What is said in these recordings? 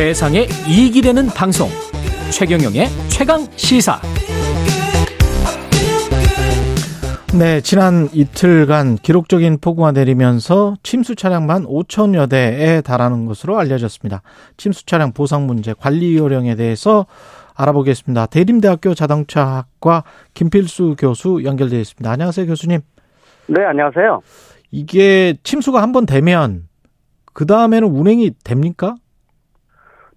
세상에 이익이 되는 방송 최경영의 최강 시사 네, 지난 이틀간 기록적인 폭우가 내리면서 침수 차량만 5천여 대에 달하는 것으로 알려졌습니다. 침수 차량 보상 문제 관리 요령에 대해서 알아보겠습니다. 대림대학교 자동차학과 김필수 교수 연결되어 있습니다. 안녕하세요, 교수님. 네, 안녕하세요. 이게 침수가 한 번 되면 그 다음에는 운행이 됩니까?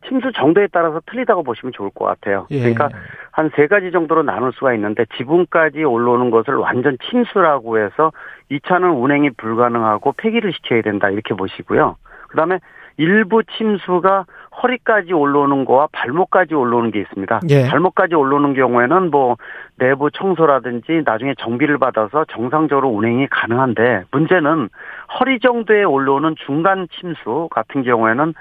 침수 정도에 따라서 틀리다고 보시면 좋을 것 같아요. 예. 그러니까 한 세 가지 정도로 나눌 수가 있는데 지붕까지 올라오는 것을 완전 침수라고 해서 이 차는 운행이 불가능하고 폐기를 시켜야 된다 이렇게 보시고요. 그다음에 일부 침수가 허리까지 올라오는 거와 발목까지 올라오는 게 있습니다. 예. 발목까지 올라오는 경우에는 뭐 내부 청소라든지 나중에 정비를 받아서 정상적으로 운행이 가능한데 문제는 허리 정도에 올라오는 중간 침수 같은 경우에는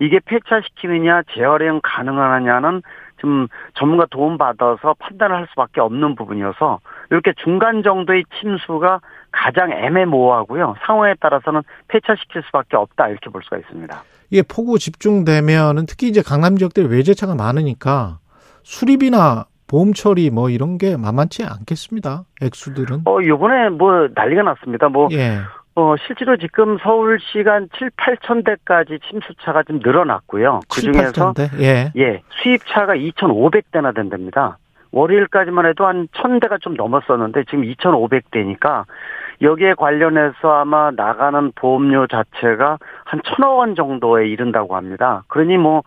이게 폐차시키느냐 재활용 가능하냐는 좀 전문가 도움 받아서 판단을 할 수밖에 없는 부분이어서 이렇게 중간 정도의 침수가 가장 애매모호하고요. 상황에 따라서는 폐차시킬 수밖에 없다 이렇게 볼 수가 있습니다. 이게 폭우 집중되면은 특히 이제 강남 지역들 외제차가 많으니까 수리비나 보험 처리 뭐 이런 게 만만치 않겠습니다. 액수들은. 어 요번에 뭐 난리가 났습니다. 뭐 예. 어, 실제로 지금 서울시가 한 7, 8천 대까지 침수차가 좀 늘어났고요. 그 7, 중에서 8천 대? 예. 예, 수입차가 2,500대나 된답니다. 월요일까지만 해도 한 1,000대가 좀 넘었었는데 지금 2,500대니까 여기에 관련해서 아마 나가는 보험료 자체가 한 천억 원 정도에 이른다고 합니다. 그러니 뭐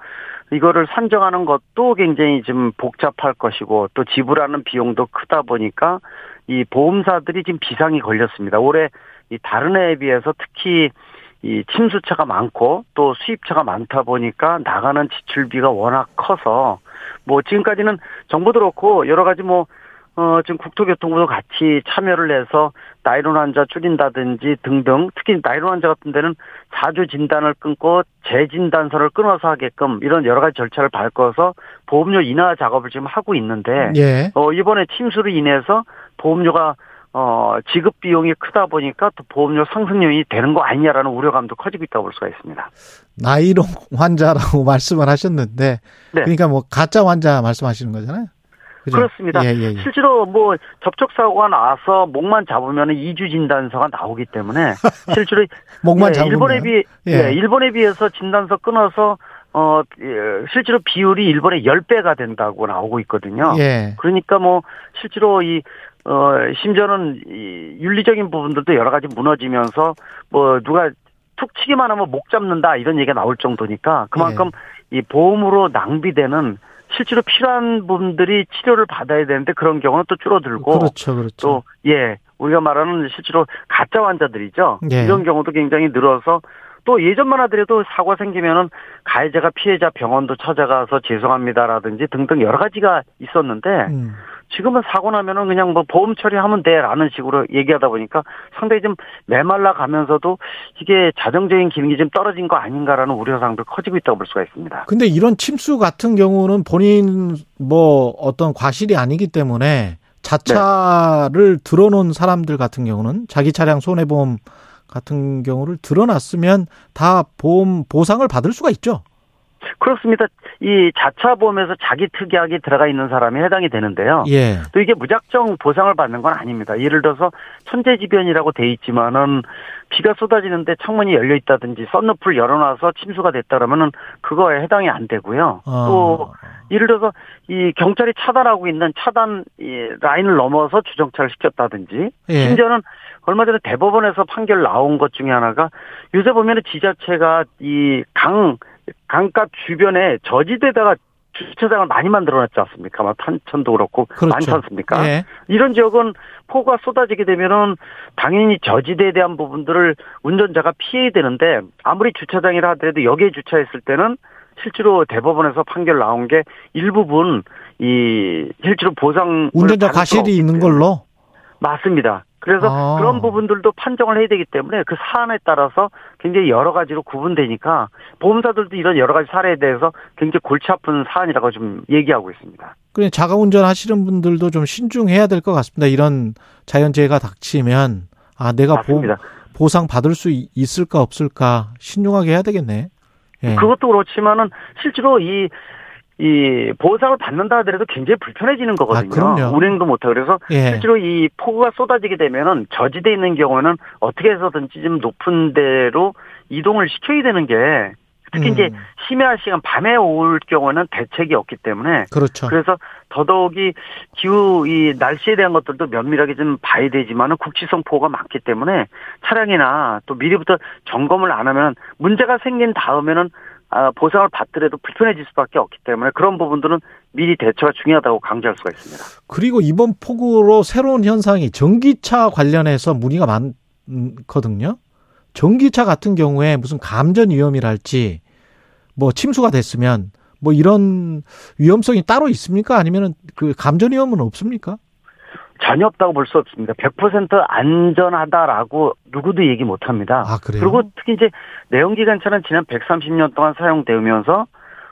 이거를 산정하는 것도 굉장히 좀 복잡할 것이고 또 지불하는 비용도 크다 보니까 이 보험사들이 지금 비상이 걸렸습니다. 올해 이 다른 해에 비해서 특히 이 침수차가 많고 또 수입차가 많다 보니까 나가는 지출비가 워낙 커서 뭐 지금까지는 정부도 그렇고 여러 가지 뭐 어, 지금 국토교통부도 같이 참여를 해서 나이론 환자 줄인다든지 등등 특히 나이론 환자 같은 데는 자주 진단을 끊고 재진단서를 끊어서 하게끔 이런 여러 가지 절차를 밟고서 보험료 인하 작업을 지금 하고 있는데 예. 어, 이번에 침수로 인해서 보험료가 어, 지급 비용이 크다 보니까 또 보험료 상승 요인이 되는 거 아니냐라는 우려감도 커지고 있다고 볼 수가 있습니다. 나이롱 환자라고 말씀을 하셨는데 네. 그러니까 뭐 가짜 환자 말씀하시는 거잖아요. 그죠? 그렇습니다. 예, 예, 예. 실제로 뭐 접촉 사고가 나서 목만 잡으면 2주 진단서가 나오기 때문에 실제로 목만 예, 잡으면 일본에 비 예. 예, 일본에 비해서 진단서 끊어서 어 예, 실제로 비율이 일본의 10배가 된다고 나오고 있거든요. 예. 그러니까 뭐 실제로 이 어, 심지어는 이 윤리적인 부분들도 여러 가지 무너지면서 뭐 누가 툭 치기만 하면 목 잡는다 이런 얘기가 나올 정도니까 그만큼 이 보험으로 낭비되는 실제로 필요한 분들이 치료를 받아야 되는데 그런 경우는 또 줄어들고 그렇죠, 그렇죠. 또 예 우리가 말하는 실제로 가짜 환자들이죠 예. 이런 경우도 굉장히 늘어서 또 예전만 하더라도 사고 생기면은 가해자가 피해자 병원도 찾아가서 죄송합니다라든지 등등 여러 가지가 있었는데 음. 지금은 사고 나면은 그냥 뭐 보험 처리하면 돼라는 식으로 얘기하다 보니까 상당히 좀 메말라 가면서도 이게 자정적인 기능이 좀 떨어진 거 아닌가라는 우려사항도 커지고 있다고 볼 수가 있습니다. 근데 이런 침수 같은 경우는 본인 뭐 어떤 과실이 아니기 때문에 자차를 들어놓은 사람들 같은 경우는 자기 차량 손해보험 같은 경우를 들어놨으면 다 보험 보상을 받을 수가 있죠. 그렇습니다. 이 자차 보험에서 자기 특약이 들어가 있는 사람이 해당이 되는데요. 예. 또 이게 무작정 보상을 받는 건 아닙니다. 예를 들어서 천재지변이라고 돼 있지만은 비가 쏟아지는데 창문이 열려 있다든지 썬루프를 열어놔서 침수가 됐다 그러면은 그거에 해당이 안 되고요. 어. 또 예를 들어서 이 경찰이 차단하고 있는 차단 이 라인을 넘어서 주정차를 시켰다든지 예. 심지어는 얼마 전에 대법원에서 판결 나온 것 중에 하나가 요새 보면은 지자체가 이강 강가 주변에 저지대다가 주차장을 많이 만들어놨지 않습니까? 막 탄천도 그렇고 그렇죠. 많지 않습니까? 예. 이런 지역은 폭우가 쏟아지게 되면은 당연히 저지대에 대한 부분들을 운전자가 피해야 되는데 아무리 주차장이라 하더라도 여기에 주차했을 때는 실제로 대법원에서 판결 나온 게 일부분 이 실제로 보상 운전자 과실이 있는 걸로 맞습니다. 그래서 아. 그런 부분들도 판정을 해야 되기 때문에 그 사안에 따라서 굉장히 여러 가지로 구분되니까 보험사들도 이런 여러 가지 사례에 대해서 굉장히 골치 아픈 사안이라고 좀 얘기하고 있습니다. 그래 자가 운전 하시는 분들도 좀 신중해야 될 것 같습니다. 이런 자연재해가 닥치면 아 내가 보, 맞습니다. 보상 받을 수 있- 있을까 없을까 신중하게 해야 되겠네. 예. 그것도 그렇지만은 실제로 이, 이 보상을 받는다 하더라도 굉장히 불편해지는 거거든요. 아. 운행도 못하고 그래서 예. 실제로 이 폭우가 쏟아지게 되면은 저지대 있는 경우에는 어떻게 해서든지 좀 높은 데로 이동을 시켜야 되는 게 특히 음. 이제 심야 시간 밤에 올 경우에는 대책이 없기 때문에 그렇죠. 그래서 더더욱이 기후 이 날씨에 대한 것들도 면밀하게 좀 봐야 되지만은 국지성 포가 많기 때문에 차량이나 또 미리부터 점검을 안 하면 문제가 생긴 다음에는 아, 보상을 받더라도 불편해질 수밖에 없기 때문에 그런 부분들은 미리 대처가 중요하다고 강조할 수가 있습니다. 그리고 이번 폭우로 새로운 현상이 전기차 관련해서 문의가 많거든요. 전기차 같은 경우에 무슨 감전 위험이랄지 뭐 침수가 됐으면 뭐 이런 위험성이 따로 있습니까? 아니면은 그 감전 위험은 없습니까? 전혀 없다고 볼 수 없습니다. 100% 안전하다라고 누구도 얘기 못 합니다. 아 그래요? 그리고 특히 이제 내연기관차는 지난 130년 동안 사용되면서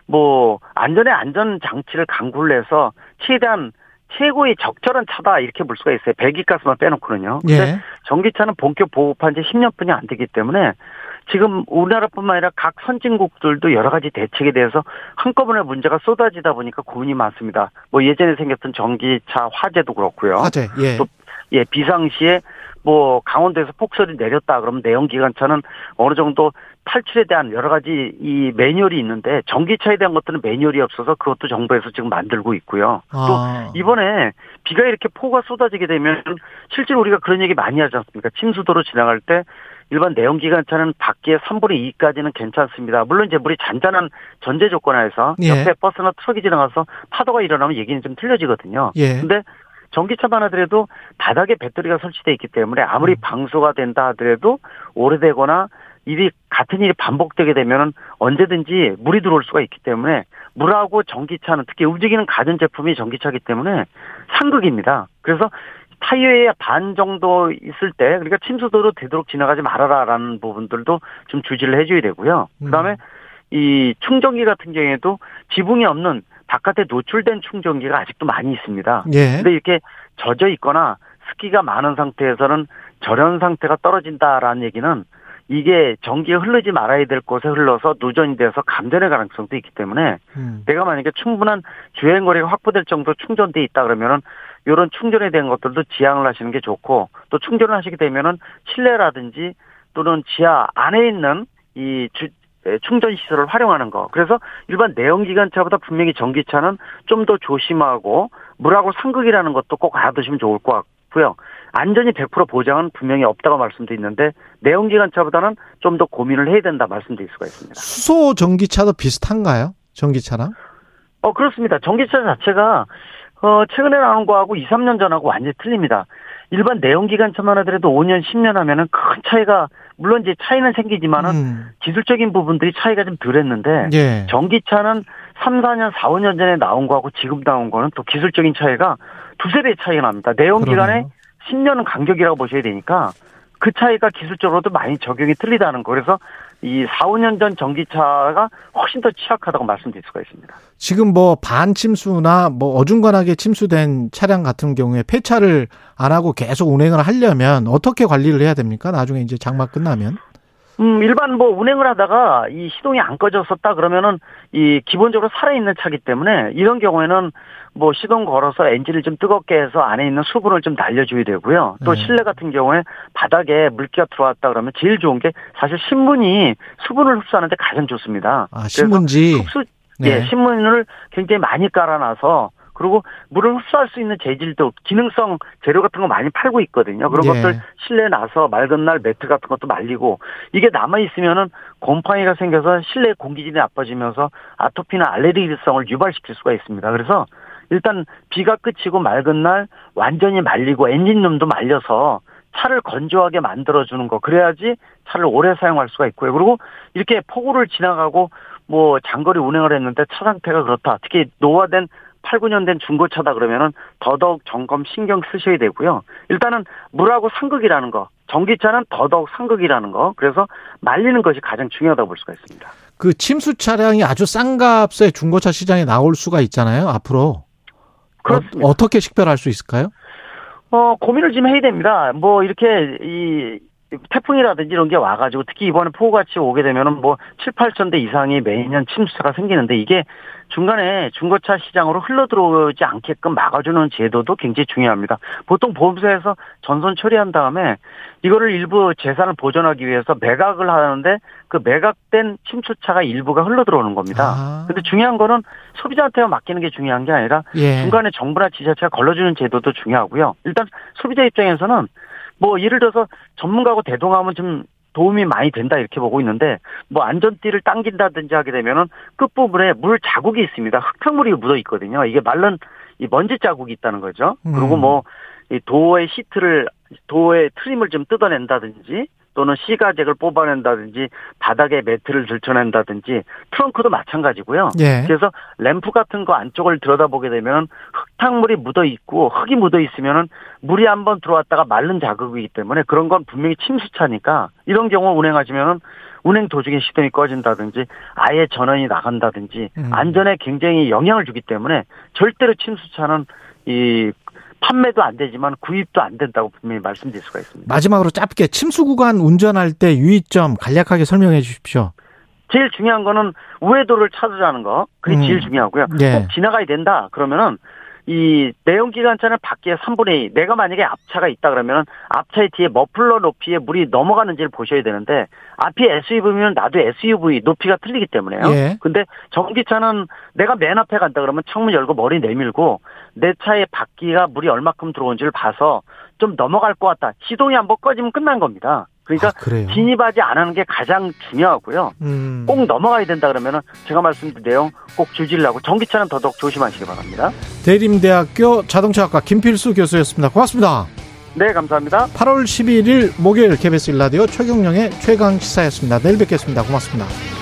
뭐 안전의 안전 장치를 강구를 해서 최대한 최고의 적절한 차다 이렇게 볼 수가 있어요. 배기가스만 빼놓고는요. 근데 예. 전기차는 본격 보급한 지 10년뿐이 안 되기 때문에 지금 우리나라뿐만 아니라 각 선진국들도 여러 가지 대책에 대해서 한꺼번에 문제가 쏟아지다 보니까 고민이 많습니다. 뭐 예전에 생겼던 전기차 화재도 그렇고요. 화재. 예. 또 예, 비상시에 뭐 강원도에서 폭설이 내렸다 그러면 내연기관차는 어느 정도 탈출에 대한 여러 가지 이 매뉴얼이 있는데 전기차에 대한 것들은 매뉴얼이 없어서 그것도 정부에서 지금 만들고 있고요. 아. 또 이번에 비가 이렇게 폭우가 쏟아지게 되면 실제로 우리가 그런 얘기 많이 하지 않습니까? 침수도로 지나갈 때 일반 내연기관차는 바퀴 3분의 2까지는 괜찮습니다. 물론 이제 물이 잔잔한 전제 조건 하에서 예. 옆에 버스나 트럭이 지나가서 파도가 일어나면 얘기는 좀 틀려지거든요. 예. 근데 전기차만 하더라도 바닥에 배터리가 설치되어 있기 때문에 아무리 음. 방수가 된다 하더라도 오래되거나 일이 같은 일이 반복되게 되면은 언제든지 물이 들어올 수가 있기 때문에 물하고 전기차는 특히 움직이는 가전 제품이 전기차기 때문에 상극입니다. 그래서 타이어의 반 정도 있을 때 그러니까 침수도로 되도록 지나가지 말아라라는 부분들도 좀 주지를 해줘야 되고요. 그다음에 음. 이 충전기 같은 경우에도 지붕이 없는 바깥에 노출된 충전기가 아직도 많이 있습니다. 예. 근데 이렇게 젖어 있거나 습기가 많은 상태에서는 절연 상태가 떨어진다라는 얘기는 이게 전기가 흐르지 말아야 될 곳에 흘러서 누전이 돼서 감전의 가능성도 있기 때문에 음. 내가 만약에 충분한 주행 거리가 확보될 정도 충전돼 있다 그러면은 이런 충전에 대한 것들도 지향을 하시는 게 좋고 또 충전을 하시게 되면은 실내라든지 또는 지하 안에 있는 이 주, 에, 충전 시설을 활용하는 거. 그래서 일반 내연기관차보다 분명히 전기차는 좀 더 조심하고 물하고 상극이라는 것도 꼭 알아두시면 좋을 것 같고요. 안전이 100% 보장은 분명히 없다고 말씀드렸는데 내연기관차보다는 좀 더 고민을 해야 된다 말씀드릴 수가 있습니다. 수소 전기차도 비슷한가요? 전기차랑? 어 그렇습니다. 전기차 자체가 어 최근에 나온 거하고 2, 3년 전하고 완전히 틀립니다. 일반 내연기관차만 하더라도 5년, 10년 하면은 큰 차이가 물론 이제 차이는 생기지만은 음. 기술적인 부분들이 차이가 좀 덜했는데 예. 전기차는 3, 4년, 4, 5년 전에 나온 거하고 지금 나온 거는 또 기술적인 차이가 두세 배 차이가 납니다. 그러네요. 10년은 간격이라고 보셔야 되니까 그 차이가 기술적으로도 많이 적용이 틀리다는 거. 그래서 이 4, 5년 전 전기차가 훨씬 더 취약하다고 말씀드릴 수가 있습니다. 지금 뭐 반침수나 뭐 어중간하게 침수된 차량 같은 경우에 폐차를 안 하고 계속 운행을 하려면 어떻게 관리를 해야 됩니까? 나중에 이제 장마 끝나면. 음, 일반 뭐 운행을 하다가 이 시동이 안 꺼졌었다 그러면은 이 기본적으로 살아있는 차기 때문에 이런 경우에는 뭐 시동 걸어서 엔진을 좀 뜨겁게 해서 안에 있는 수분을 좀 날려줘야 되고요. 또 네. 실내 같은 경우에 바닥에 물기가 들어왔다 그러면 제일 좋은 게 사실 신문이 수분을 흡수하는데 가장 좋습니다. 아, 신문지. 흡수, 네. 예, 신문을 굉장히 많이 깔아놔서 그리고 물을 흡수할 수 있는 재질도 기능성 재료 같은 거 많이 팔고 있거든요. 그런 예. 것들 실내에 나서 맑은 날 매트 같은 것도 말리고 이게 남아 있으면은 곰팡이가 생겨서 실내 공기질이 나빠지면서 아토피나 알레르기성을 유발시킬 수가 있습니다. 그래서 일단 비가 그치고 맑은 날 완전히 말리고 엔진룸도 말려서 차를 건조하게 만들어주는 거 그래야지 차를 오래 사용할 수가 있고요. 그리고 이렇게 폭우를 지나가고 뭐 장거리 운행을 했는데 차 상태가 그렇다. 특히 노화된 8, 9년 된 중고차다 그러면은 더더욱 점검 신경 쓰셔야 되고요. 일단은 물하고 상극이라는 거, 전기차는 더더욱 상극이라는 거. 그래서 말리는 것이 가장 중요하다고 볼 수가 있습니다. 그 침수 차량이 아주 싼 값에 중고차 시장에 나올 수가 있잖아요. 앞으로. 그렇습니다. 어, 떻게 식별할 수 있을까요? 어, 고민을 좀 해야 됩니다. 뭐, 이렇게, 이, 태풍이라든지 이런 게 와가지고 특히 이번에 폭우같이 오게 되면은 뭐 7, 8천 대 이상이 매년 침수가 생기는데 이게 중간에 중고차 시장으로 흘러 들어오지 않게끔 막아주는 제도도 굉장히 중요합니다. 보통 보험사에서 전선 처리한 다음에 이거를 일부 재산을 보존하기 위해서 매각을 하는데 그 매각된 침수차가 일부가 흘러 들어오는 겁니다. 아. 근데 중요한 거는 소비자한테 맡기는 게 중요한 게 아니라 예. 중간에 정부나 지자체가 걸러주는 제도도 중요하고요. 일단 소비자 입장에서는 뭐 예를 들어서 전문가하고 대동하면 좀 도움이 많이 된다 이렇게 보고 있는데 뭐 안전띠를 당긴다든지 하게 되면은 끝부분에 물 자국이 있습니다. 흙탕물이 묻어 있거든요. 이게 말른 이 먼지 자국이 있다는 거죠. 그리고 음. 뭐이 도어의 시트를 도어의 트림을 좀 뜯어낸다든지 또는 시가잭을 뽑아낸다든지 바닥에 매트를 들춰낸다든지 트렁크도 마찬가지고요. 예. 그래서 램프 같은 거 안쪽을 들여다보게 되면 흙탕물이 묻어 있고 흙이 묻어 있으면은 물이 한번 들어왔다가 마른 자극이기 때문에 그런 건 분명히 침수차니까 이런 경우 운행하시면은 운행 도중에 시동이 꺼진다든지 아예 전원이 나간다든지 음. 안전에 굉장히 영향을 주기 때문에 절대로 침수차는 이 판매도 안 되지만 구입도 안 된다고 분명히 말씀드릴 수가 있습니다. 마지막으로 짧게 침수 구간 운전할 때 유의점 간략하게 설명해 주십시오. 제일 중요한 거는 우회도를 찾으라는 거. 그게 음. 제일 중요하고요. 예. 꼭 지나가야 된다. 그러면은 이 내연 기관차는 밖에 3분의 2. 내가 만약에 앞차가 있다 그러면은 앞차의 뒤에 머플러 높이에 물이 넘어가는지를 보셔야 되는데 앞이 SUV면 나도 SUV 높이가 틀리기 때문에요. 예. 근데 전기차는 내가 맨 앞에 간다 그러면 창문 열고 머리 내밀고 내 차의 바퀴가 물이 얼마큼 들어온지를 봐서 좀 넘어갈 것 같다. 시동이 한번 꺼지면 끝난 겁니다. 그러니까 아. 진입하지 않는 게 가장 중요하고요. 음. 꼭 넘어가야 된다 그러면은 제가 말씀드린 내용 꼭 주의하고 전기차는 더더욱 조심하시기 바랍니다. 대림대학교 자동차학과 김필수 교수였습니다. 고맙습니다. 네, 감사합니다. 8월 11일 목요일 KBS 일라디오 최경령의 최강 시사였습니다. 내일 뵙겠습니다. 고맙습니다.